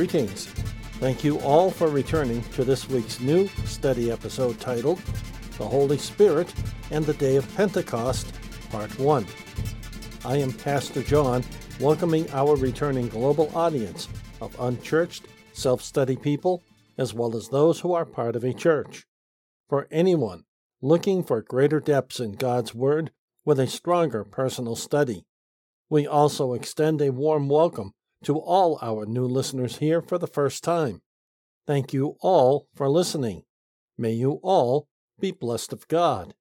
Greetings. Thank you all for returning to this week's new study episode titled The Holy Spirit and the Day of Pentecost, Part 1. I am Pastor John, welcoming our returning global audience of unchurched, self study people, as well as those who are part of a church. For anyone looking for greater depths in God's Word with a stronger personal study, we also extend a warm welcome to all our new listeners here for the first time. Thank you all for listening. May you all be blessed of God.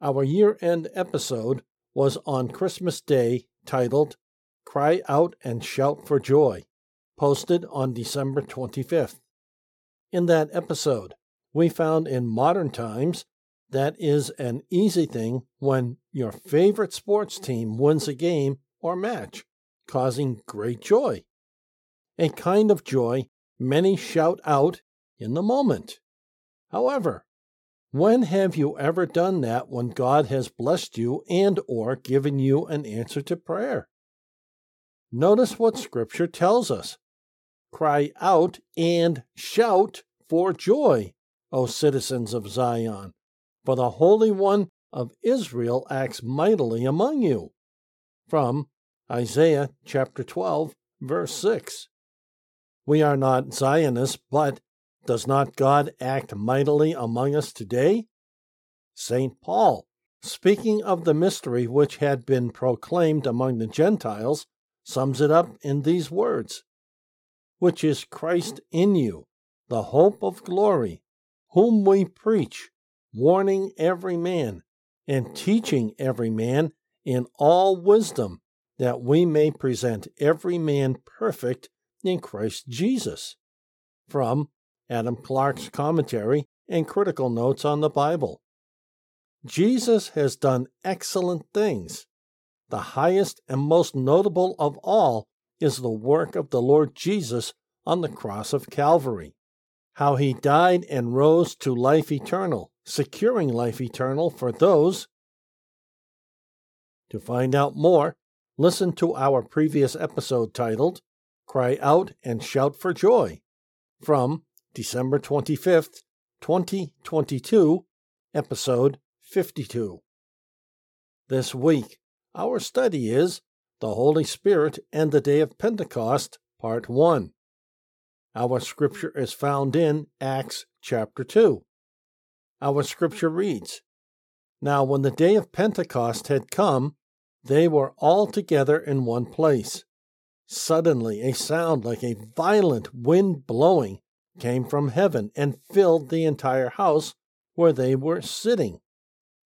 Our year end episode was on Christmas Day titled Cry Out and Shout for Joy, posted on December 25th. In that episode, we found in modern times that is an easy thing when your favorite sports team wins a game or match, causing great joy. A kind of joy many shout out in the moment. However, when have you ever done that when God has blessed you and or given you an answer to prayer? Notice what scripture tells us. Cry out and shout for joy, O citizens of Zion for the Holy One of Israel acts mightily among you. From Isaiah chapter 12, verse 6. We are not Zionists, but does not God act mightily among us today? St. Paul, speaking of the mystery which had been proclaimed among the Gentiles, sums it up in these words Which is Christ in you, the hope of glory, whom we preach warning every man, and teaching every man in all wisdom, that we may present every man perfect in Christ Jesus. From Adam Clarke's commentary and critical notes on the Bible. Jesus has done excellent things. The highest and most notable of all is the work of the Lord Jesus on the cross of Calvary, how he died and rose to life eternal securing life eternal for those. To find out more, listen to our previous episode titled Cry Out and Shout for Joy from December 25th, 2022, episode 52. This week, our study is The Holy Spirit and the Day of Pentecost, Part 1. Our scripture is found in Acts chapter 2. Our scripture reads Now, when the day of Pentecost had come, they were all together in one place. Suddenly, a sound like a violent wind blowing came from heaven and filled the entire house where they were sitting.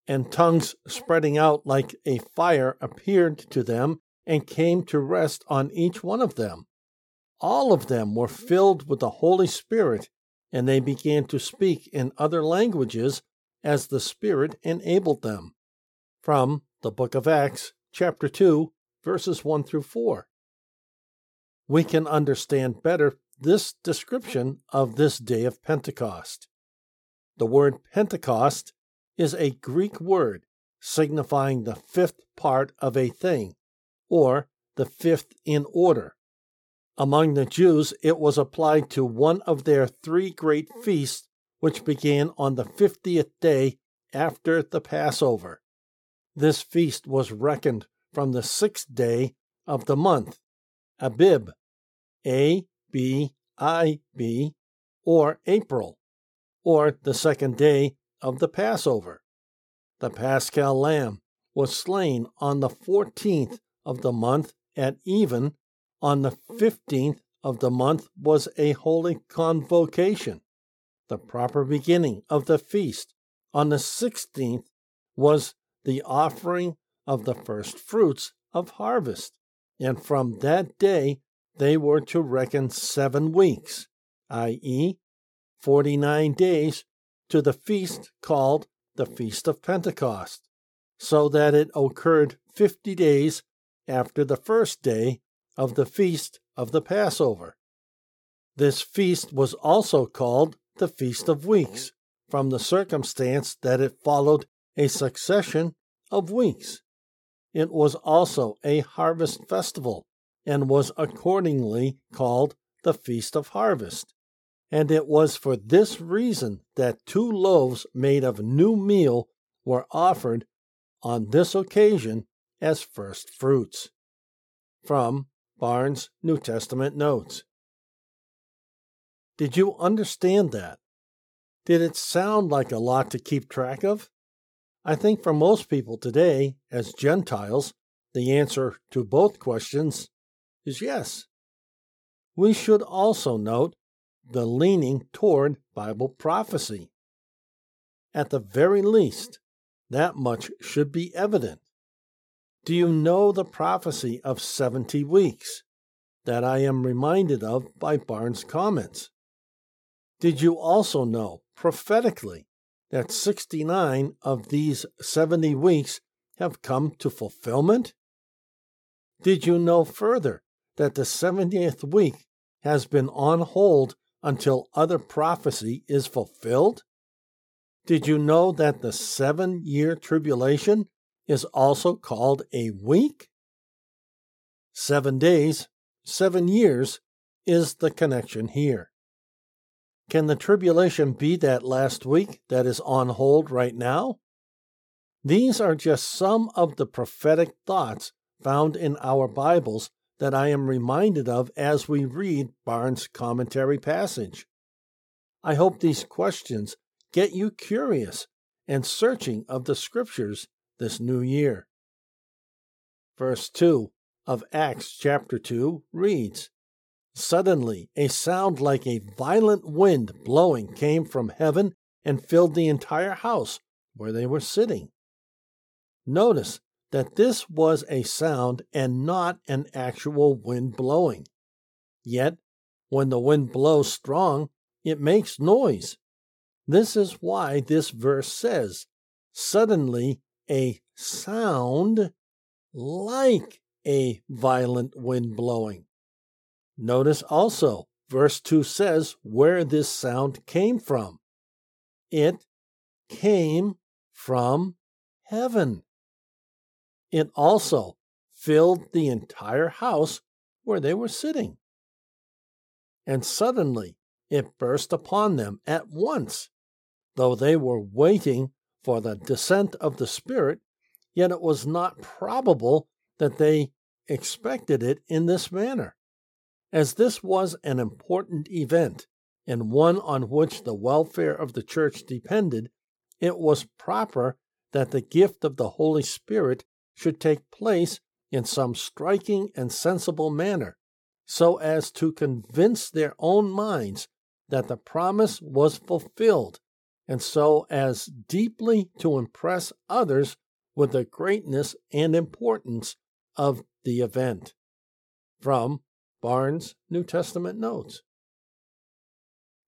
And tongues spreading out like a fire appeared to them and came to rest on each one of them. All of them were filled with the Holy Spirit and they began to speak in other languages as the Spirit enabled them. From the book of Acts, chapter 2, verses 1 through 4. We can understand better this description of this day of Pentecost. The word Pentecost is a Greek word signifying the fifth part of a thing, or the fifth in order. Among the Jews, it was applied to one of their three great feasts, which began on the fiftieth day after the Passover. This feast was reckoned from the sixth day of the month, Abib, A B I B, or April, or the second day of the Passover. The Paschal lamb was slain on the fourteenth of the month at even on the 15th of the month was a holy convocation, the proper beginning of the feast. On the 16th was the offering of the first fruits of harvest. And from that day they were to reckon seven weeks, i.e., 49 days, to the feast called the Feast of Pentecost, so that it occurred 50 days after the first day of the feast of the Passover. This feast was also called the Feast of Weeks, from the circumstance that it followed a succession of weeks. It was also a harvest festival, and was accordingly called the Feast of Harvest. And it was for this reason that two loaves made of new meal were offered on this occasion as first fruits. From Barnes' New Testament Notes. Did you understand that? Did it sound like a lot to keep track of? I think for most people today, as Gentiles, the answer to both questions is yes. We should also note the leaning toward Bible prophecy. At the very least, that much should be evident. Do you know the prophecy of 70 weeks that I am reminded of by Barnes' comments? Did you also know prophetically that 69 of these 70 weeks have come to fulfillment? Did you know further that the 70th week has been on hold until other prophecy is fulfilled? Did you know that the seven year tribulation is also called a week? Seven days, seven years is the connection here. Can the tribulation be that last week that is on hold right now? These are just some of the prophetic thoughts found in our Bibles that I am reminded of as we read Barnes' commentary passage. I hope these questions get you curious and searching of the Scriptures this new year. Verse 2 of Acts chapter 2 reads Suddenly, a sound like a violent wind blowing came from heaven and filled the entire house where they were sitting. Notice that this was a sound and not an actual wind blowing. Yet, when the wind blows strong, it makes noise. This is why this verse says, Suddenly a sound like a violent wind blowing. Notice also, verse 2 says where this sound came from. It came from heaven. It also filled the entire house where they were sitting. And suddenly it burst upon them at once, though they were waiting for the descent of the Spirit, yet it was not probable that they expected it in this manner. As this was an important event, and one on which the welfare of the church depended, it was proper that the gift of the Holy Spirit should take place in some striking and sensible manner, so as to convince their own minds that the promise was fulfilled, and so as deeply to impress others with the greatness and importance of the event. From Barnes' New Testament Notes.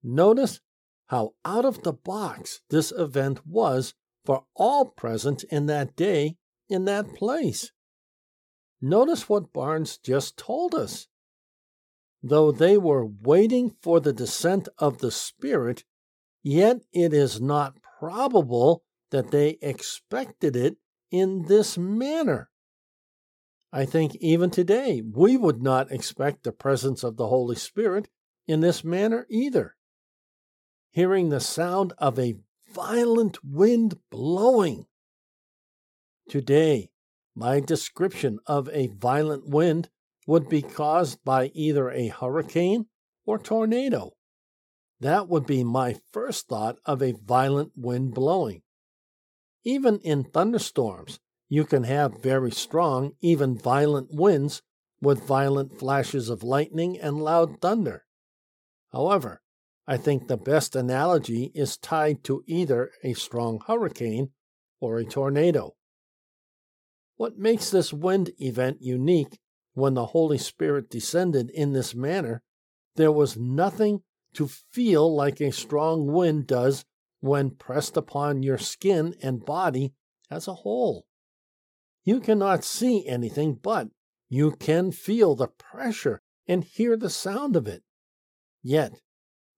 Notice how out of the box this event was for all present in that day in that place. Notice what Barnes just told us. Though they were waiting for the descent of the Spirit, yet it is not probable that they expected it in this manner. I think even today we would not expect the presence of the Holy Spirit in this manner either. Hearing the sound of a violent wind blowing Today, my description of a violent wind would be caused by either a hurricane or tornado. That would be my first thought of a violent wind blowing. Even in thunderstorms, you can have very strong, even violent winds with violent flashes of lightning and loud thunder. However, I think the best analogy is tied to either a strong hurricane or a tornado. What makes this wind event unique when the Holy Spirit descended in this manner, there was nothing to feel like a strong wind does when pressed upon your skin and body as a whole. You cannot see anything, but you can feel the pressure and hear the sound of it. Yet,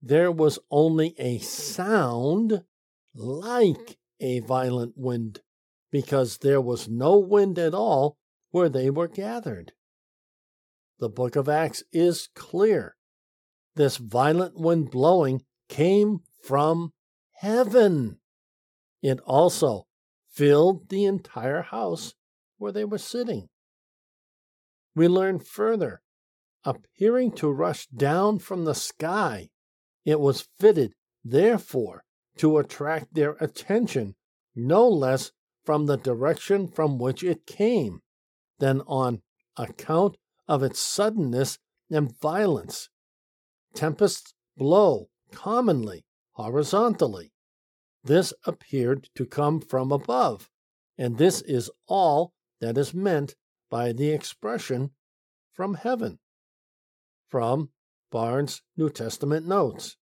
there was only a sound like a violent wind because there was no wind at all where they were gathered. the book of Acts is clear. This violent wind blowing came from heaven. It also filled the entire house where they were sitting. We learn further, appearing to rush down from the sky, it was fitted, therefore, to attract their attention no less from the direction from which it came than on account of its suddenness and violence. Tempests blow commonly horizontally. This appeared to come from above, and this is all that is meant by the expression from heaven. From Barnes' New Testament Notes.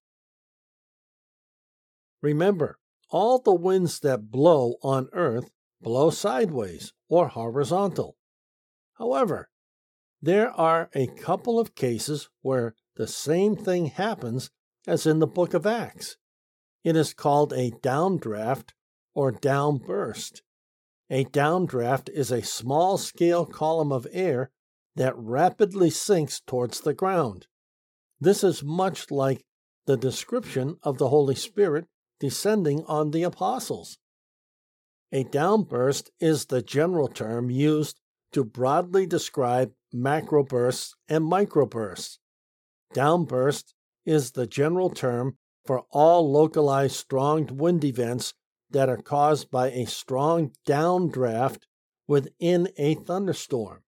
Remember, all the winds that blow on earth blow sideways or horizontal. However, there are a couple of cases where the same thing happens as in the book of Acts. It is called a downdraft or downburst. A downdraft is a small scale column of air that rapidly sinks towards the ground. This is much like the description of the Holy Spirit descending on the apostles. A downburst is the general term used to broadly describe macrobursts and microbursts. Downburst is the general term for all localized strong wind events that are caused by a strong downdraft within a thunderstorm.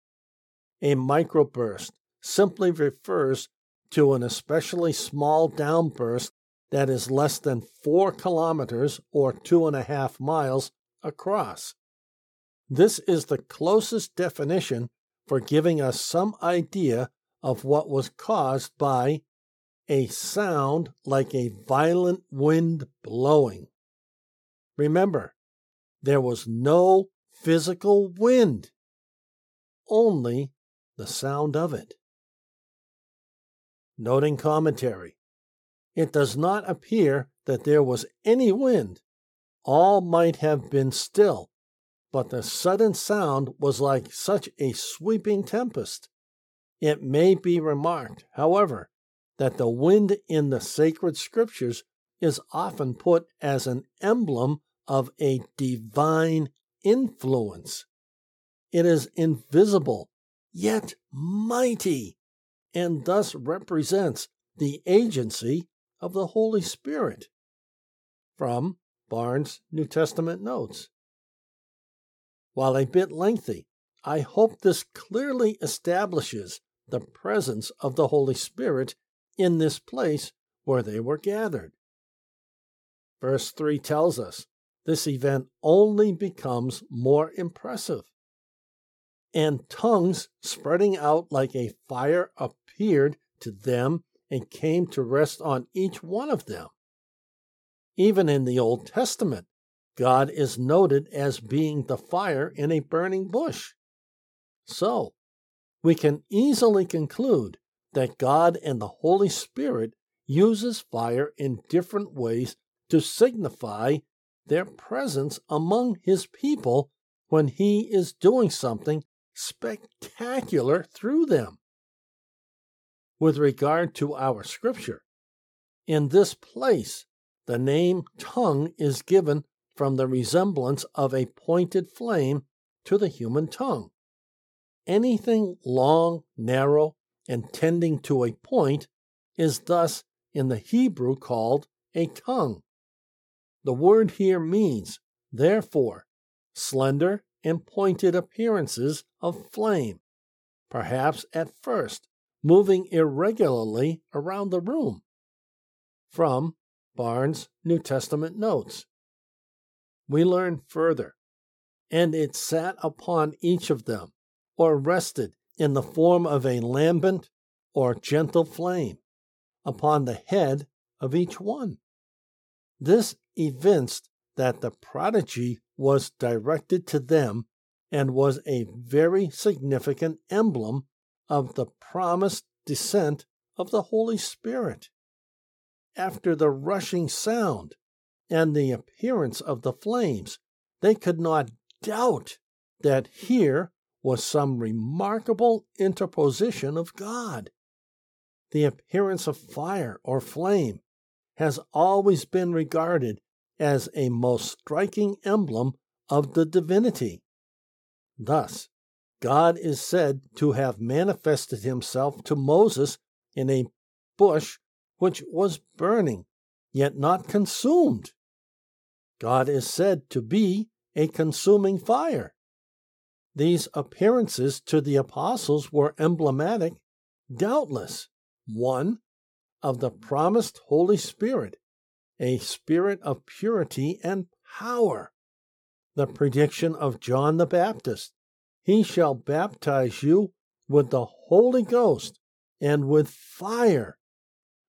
A microburst simply refers to an especially small downburst that is less than four kilometers or two and a half miles across. This is the closest definition for giving us some idea of what was caused by a sound like a violent wind blowing. Remember, there was no physical wind, only the sound of it. Noting commentary it does not appear that there was any wind. All might have been still, but the sudden sound was like such a sweeping tempest. It may be remarked, however, that the wind in the sacred scriptures is often put as an emblem of a divine influence. It is invisible, yet mighty, and thus represents the agency of the Holy Spirit. From Barnes' New Testament Notes. While a bit lengthy, I hope this clearly establishes the presence of the Holy Spirit in this place where they were gathered. Verse 3 tells us this event only becomes more impressive. And tongues spreading out like a fire appeared to them and came to rest on each one of them. Even in the Old Testament, God is noted as being the fire in a burning bush. So, we can easily conclude that God and the Holy Spirit uses fire in different ways to signify their presence among his people when he is doing something spectacular through them with regard to our scripture. In this place, the name tongue is given from the resemblance of a pointed flame to the human tongue. Anything long, narrow, and tending to a point is thus in the Hebrew called a tongue. The word here means, therefore, slender and pointed appearances of flame, perhaps at first moving irregularly around the room. From Barnes' New Testament Notes. We learn further, and it sat upon each of them, or rested in the form of a lambent or gentle flame, upon the head of each one. This evinced that the prodigy was directed to them and was a very significant emblem of the promised descent of the Holy Spirit. After the rushing sound and the appearance of the flames, they could not doubt that here was some remarkable interposition of God. The appearance of fire or flame has always been regarded as a most striking emblem of the divinity. Thus, God is said to have manifested himself to Moses in a bush which was burning, yet not consumed. God is said to be a consuming fire. These appearances to the apostles were emblematic, doubtless, one, of the promised Holy Spirit, a spirit of purity and power. The prediction of John the Baptist He shall baptize you with the Holy Ghost and with fire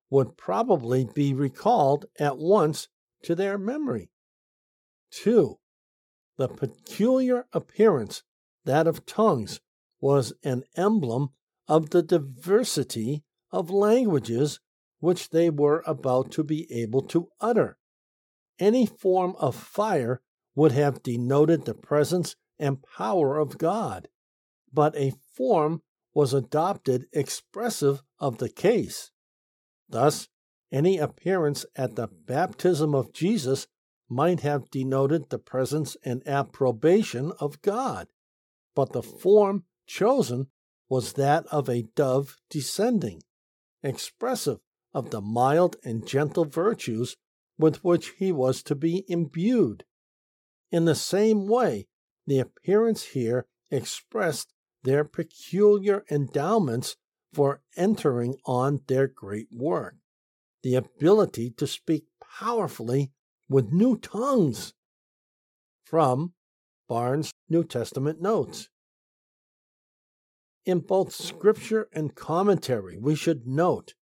would probably be recalled at once to their memory. 2. The peculiar appearance, that of tongues, was an emblem of the diversity of languages which they were about to be able to utter. Any form of fire would have denoted the presence and power of God, but a form was adopted expressive of the case. Thus, any appearance at the baptism of Jesus might have denoted the presence and approbation of God, but the form chosen was that of a dove descending, expressive of the mild and gentle virtues with which he was to be imbued. In the same way, the appearance here expressed their peculiar endowments for entering on their great work the ability to speak powerfully with new tongues. From Barnes' New Testament Notes. In both scripture and commentary, we should note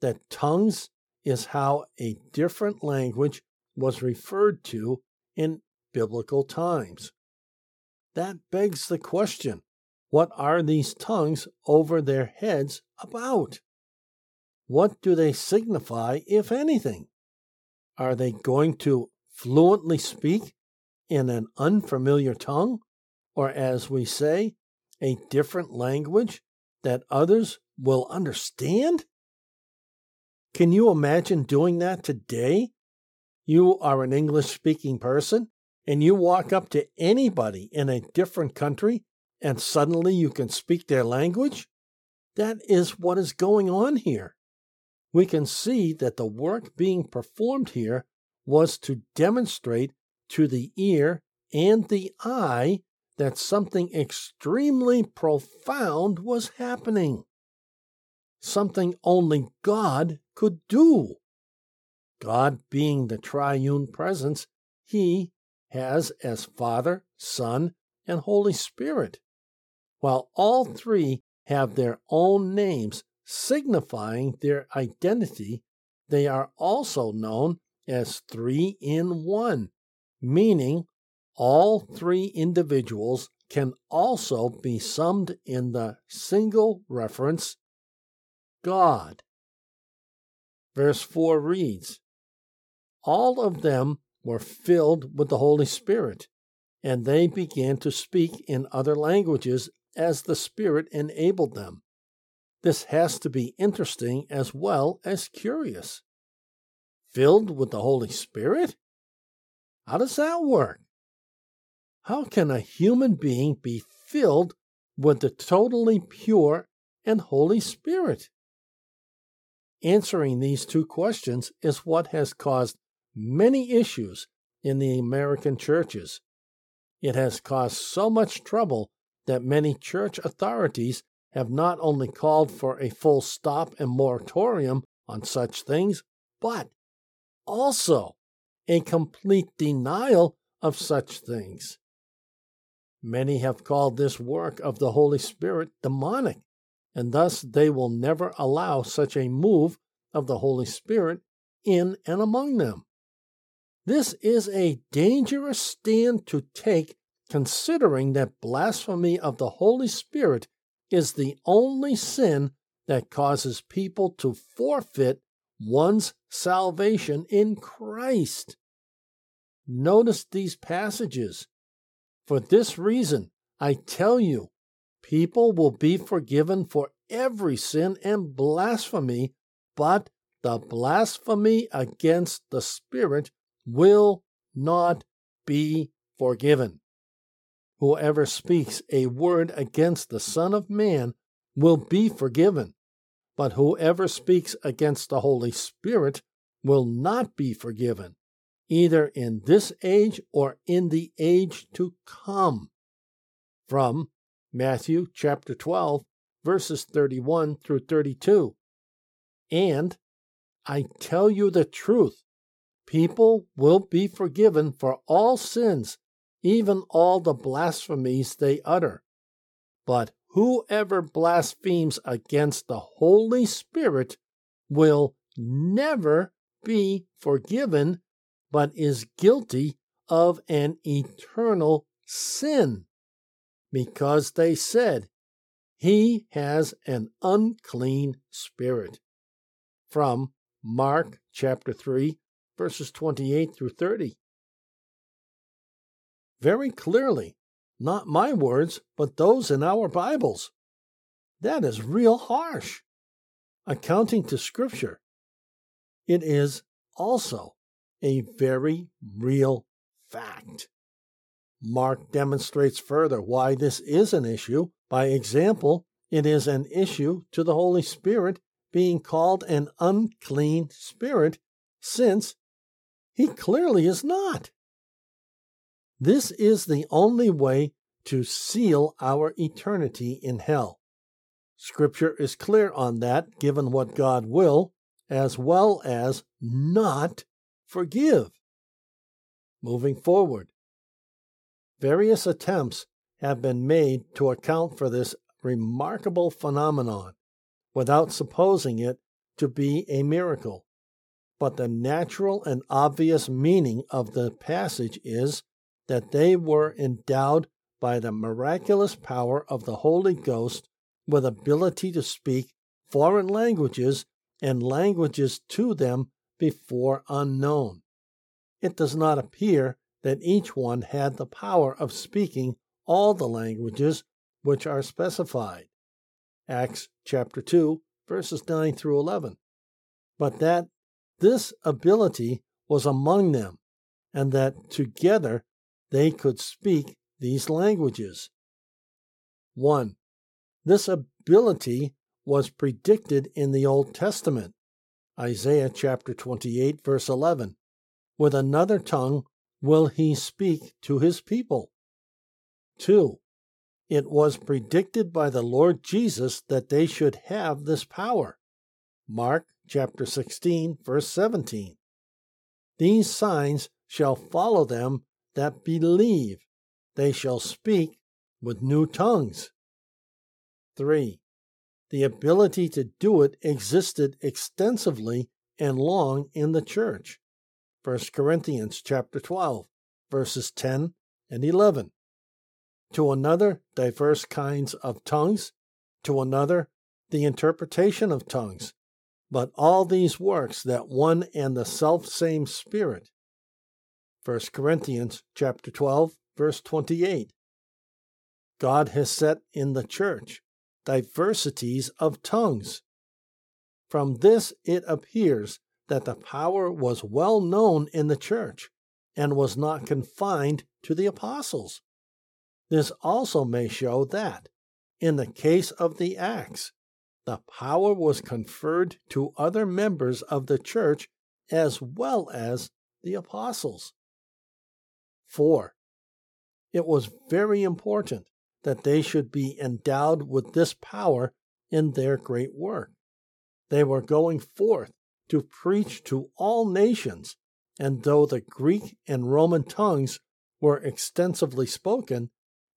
that tongues is how a different language was referred to in biblical times. That begs the question what are these tongues over their heads about? What do they signify, if anything? Are they going to fluently speak in an unfamiliar tongue, or as we say, a different language that others will understand? Can you imagine doing that today? You are an English speaking person and you walk up to anybody in a different country and suddenly you can speak their language? That is what is going on here. We can see that the work being performed here was to demonstrate to the ear and the eye that something extremely profound was happening. Something only God could do. God being the triune presence, He has as Father, Son, and Holy Spirit. While all three have their own names signifying their identity, they are also known as three in one, meaning all three individuals can also be summed in the single reference God. Verse 4 reads All of them were filled with the Holy Spirit, and they began to speak in other languages as the Spirit enabled them. This has to be interesting as well as curious. Filled with the Holy Spirit? How does that work? How can a human being be filled with the totally pure and Holy Spirit? Answering these two questions is what has caused many issues in the American churches. It has caused so much trouble that many church authorities have not only called for a full stop and moratorium on such things, but also a complete denial of such things. Many have called this work of the Holy Spirit demonic and thus they will never allow such a move of the Holy Spirit in and among them. This is a dangerous stand to take, considering that blasphemy of the Holy Spirit is the only sin that causes people to forfeit one's salvation in Christ. Notice these passages. For this reason, I tell you, people will be forgiven for every sin and blasphemy, but the blasphemy against the Spirit will not be forgiven. Whoever speaks a word against the Son of Man will be forgiven, but whoever speaks against the Holy Spirit will not be forgiven, either in this age or in the age to come. From Matthew chapter 12, verses 31 through 32. And I tell you the truth, people will be forgiven for all sins, even all the blasphemies they utter. But whoever blasphemes against the Holy Spirit will never be forgiven, but is guilty of an eternal sin, because they said, He has an unclean spirit. From Mark chapter 3, verses 28 through 30. Very clearly, not my words, but those in our Bibles. That is real harsh. Accounting to Scripture, it is also a very real fact. Mark demonstrates further why this is an issue. By example, it is an issue to the Holy Spirit being called an unclean spirit, since he clearly is not. This is the only way to seal our eternity in hell. Scripture is clear on that, given what God will, as well as not forgive. Moving forward, various attempts have been made to account for this remarkable phenomenon without supposing it to be a miracle. But the natural and obvious meaning of the passage is that they were endowed by the miraculous power of the Holy Ghost with ability to speak foreign languages and languages to them before unknown. It does not appear that each one had the power of speaking all the languages which are specified. Acts chapter 2, verses 9 through 11. But that this ability was among them, and that together they could speak these languages. 1. This ability was predicted in the Old Testament, Isaiah chapter 28, verse 11. With another tongue will he speak to his people. 2. It was predicted by the Lord Jesus that they should have this power. Mark chapter 16, verse 17. These signs shall follow them that believe. They shall speak with new tongues. 3. The ability to do it existed extensively and long in the church. 1 Corinthians chapter 12, verses 10 and 11 to another, diverse kinds of tongues, to another, the interpretation of tongues. But all these works that one and the self same Spirit. 1 Corinthians chapter 12, verse 28. God has set in the church diversities of tongues. From this it appears that the power was well known in the church and was not confined to the apostles. This also may show that, in the case of the Acts, the power was conferred to other members of the church as well as the apostles. 4. It was very important that they should be endowed with this power in their great work. They were going forth to preach to all nations, and though the Greek and Roman tongues were extensively spoken,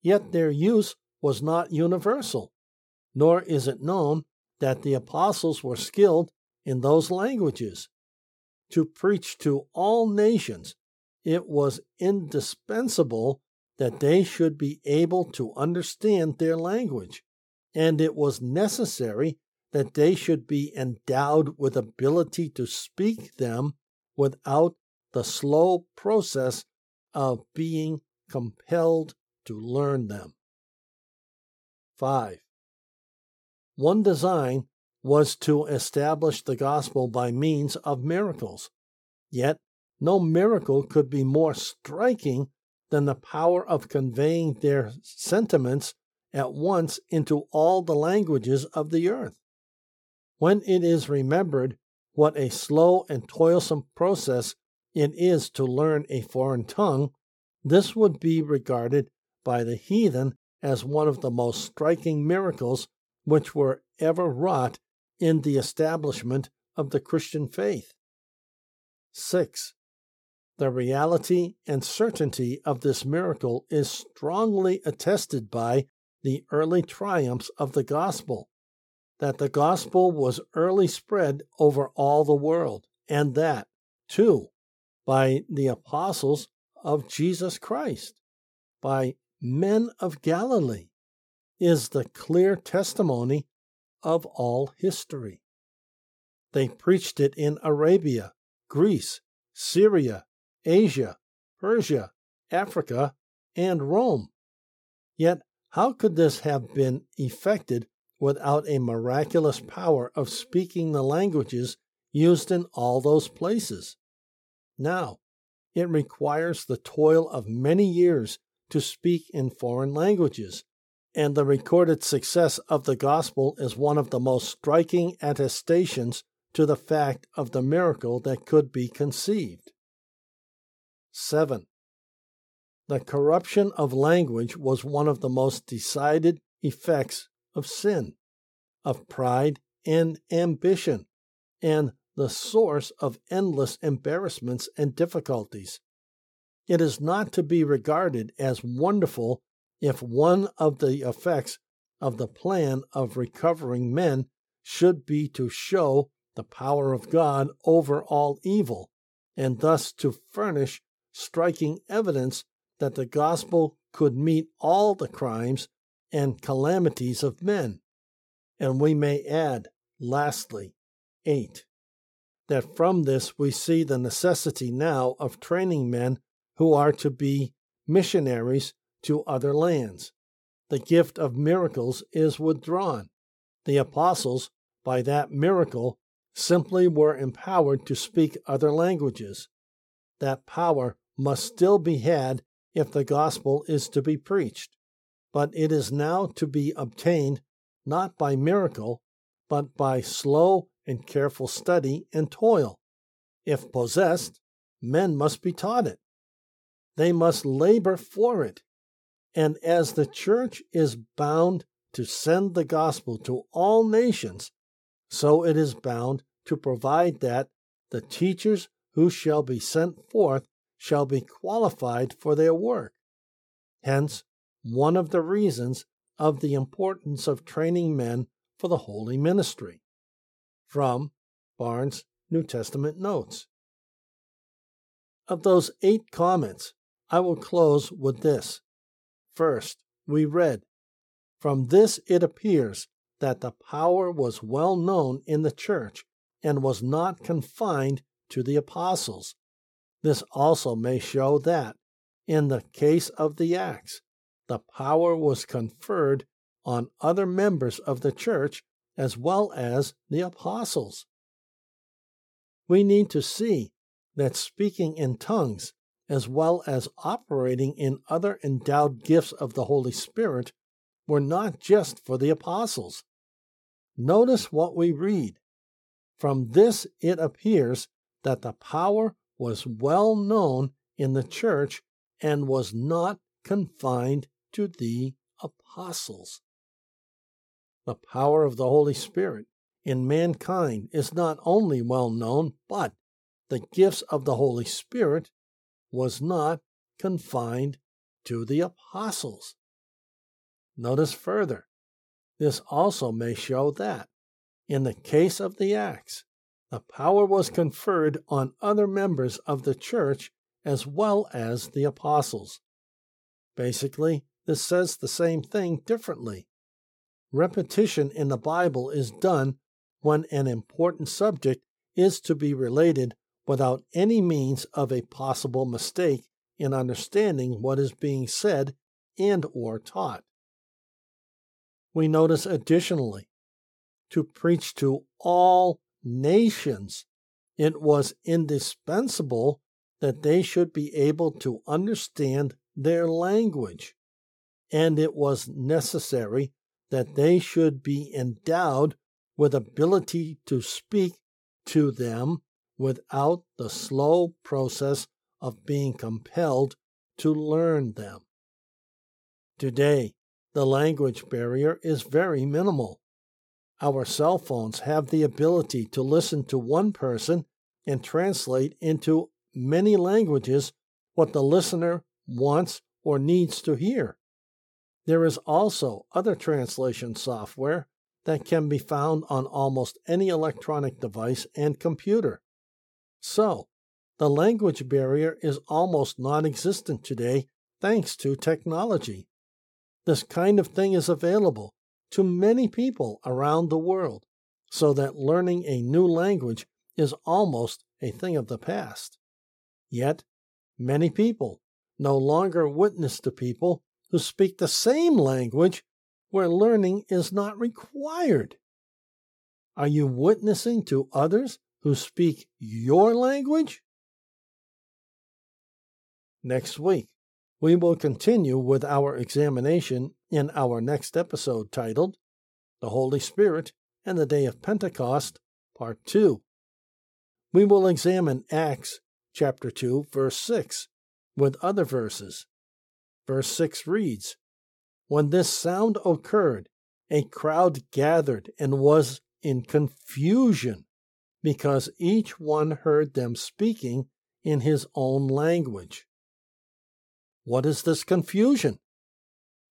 Yet their use was not universal, nor is it known that the apostles were skilled in those languages. To preach to all nations, it was indispensable that they should be able to understand their language, and it was necessary that they should be endowed with ability to speak them without the slow process of being compelled to learn them. 5. One design was to establish the gospel by means of miracles. Yet, no miracle could be more striking than the power of conveying their sentiments at once into all the languages of the earth. When it is remembered what a slow and toilsome process it is to learn a foreign tongue, this would be regarded by the heathen as one of the most striking miracles which were ever wrought in the establishment of the Christian faith. 6. The reality and certainty of this miracle is strongly attested by the early triumphs of the gospel, that the gospel was early spread over all the world, and that, too, by the apostles of Jesus Christ, by men of Galilee, is the clear testimony of all history. They preached it in Arabia, Greece, Syria, Asia, Persia, Africa, and Rome. Yet, how could this have been effected without a miraculous power of speaking the languages used in all those places? Now, it requires the toil of many years to speak in foreign languages, and the recorded success of the gospel is one of the most striking attestations to the fact of the miracle that could be conceived. 7. The corruption of language was one of the most decided effects of sin, of pride and ambition, and the source of endless embarrassments and difficulties. It is not to be regarded as wonderful if one of the effects of the plan of recovering men should be to show the power of God over all evil, and thus to furnish striking evidence that the gospel could meet all the crimes and calamities of men. And we may add, lastly, 8. That from this we see the necessity now of training men who are to be missionaries to other lands. The gift of miracles is withdrawn. The apostles, by that miracle, simply were empowered to speak other languages. That power must still be had if the gospel is to be preached, but it is now to be obtained not by miracle, but by slow and careful study and toil. If possessed, men must be taught it. They must labor for it and as the church is bound to send the gospel to all nations, so it is bound to provide that the teachers who shall be sent forth shall be qualified for their work. Hence, one of the reasons of the importance of training men for the holy ministry. From Barnes' New Testament Notes. Of those eight comments, I will close with this. First, we read, From this it appears that the power was well known in the church and was not confined to the apostles. This also may show that, in the case of the Acts, the power was conferred on other members of the church as well as the apostles. We need to see that speaking in tongues as well as operating in other endowed gifts of the Holy Spirit, were not just for the apostles. Notice what we read. From this it appears that the power was well known in the church and was not confined to the apostles. The power of the Holy Spirit in mankind is not only well known, but the gifts of the Holy Spirit was not confined to the apostles. Notice further, this also may show that, in the case of the Acts, the power was conferred on other members of the church as well as the apostles. Basically, this says the same thing differently. Repetition in the Bible is done when an important subject is to be related without any means of a possible mistake in understanding what is being said and or taught. We notice additionally, to preach to all nations, it was indispensable that they should be able to understand their language, and it was necessary that they should be endowed with ability to speak to them without the slow process of being compelled to learn them. Today, the language barrier is very minimal. Our cell phones have the ability to listen to one person and translate into many languages what the listener wants or needs to hear. There is also other translation software that can be found on almost any electronic device and computer. So, the language barrier is almost non existent today thanks to technology. This kind of thing is available to many people around the world, so that learning a new language is almost a thing of the past. Yet, many people no longer witness to people who speak the same language where learning is not required. Are you witnessing to others who speak your language? Next week, we will continue with our examination in our next episode titled The Holy Spirit and the Day of Pentecost, Part 2. We will examine Acts chapter 2, verse 6, with other verses. Verse 6 reads When this sound occurred, a crowd gathered and was in confusion because each one heard them speaking in his own language. What is this confusion?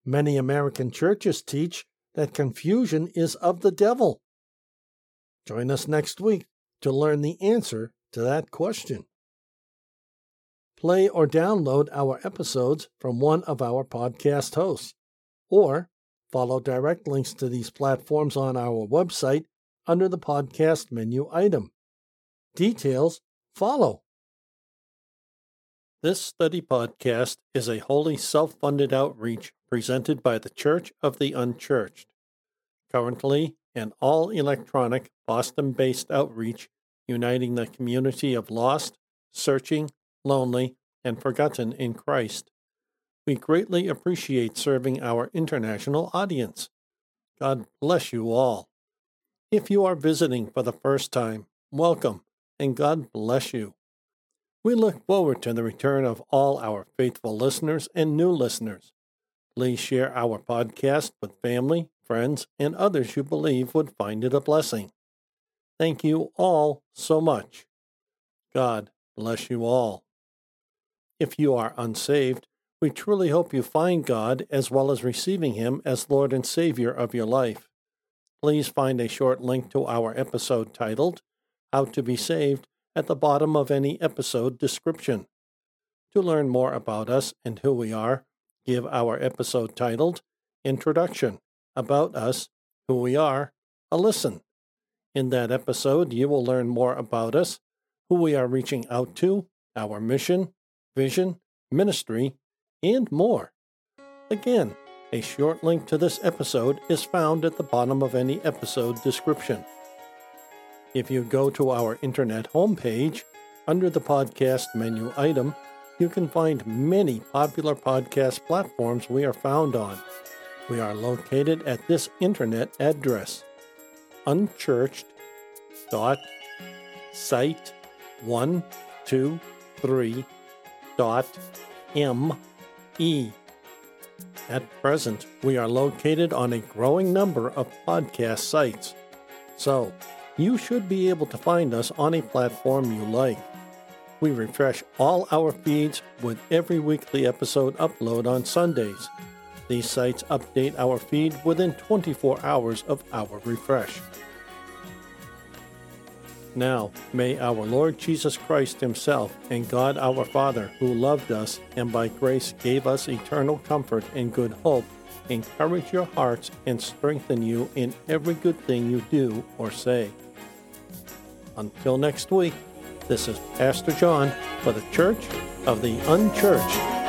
Many American churches teach that confusion is of the devil. Join us next week to learn the answer to that question play or download our episodes from one of our podcast hosts, or follow direct links to these platforms on our website under the podcast menu item. Details follow. This study podcast is a wholly self funded outreach presented by the Church of the Unchurched. Currently, an all electronic Boston based outreach uniting the community of lost, searching, lonely, and forgotten in Christ. We greatly appreciate serving our international audience. God bless you all. If you are visiting for the first time, welcome and God bless you. We look forward to the return of all our faithful listeners and new listeners. Please share our podcast with family, friends, and others you believe would find it a blessing. Thank you all so much. God bless you all. If you are unsaved, we truly hope you find God as well as receiving Him as Lord and Savior of your life. Please find a short link to our episode titled How to Be Saved at the bottom of any episode description. To learn more about us and who we are, give our episode titled Introduction About Us, Who We Are, a listen. In that episode, you will learn more about us, who we are reaching out to, our mission, vision, ministry, and more. Again, a short link to this episode is found at the bottom of any episode description. If you go to our internet homepage, under the podcast menu item, you can find many popular podcast platforms we are found on. We are located at this internet address unchurched.site123 dot m e. At present, we are located on a growing number of podcast sites, so you should be able to find us on a platform you like. We refresh all our feeds with every weekly episode upload on Sundays. These sites update our feed within 24 hours of our refresh. Now, may our Lord Jesus Christ Himself and God our Father, who loved us and by grace gave us eternal comfort and good hope, encourage your hearts and strengthen you in every good thing you do or say. Until next week, this is Pastor John for the Church of the Unchurched.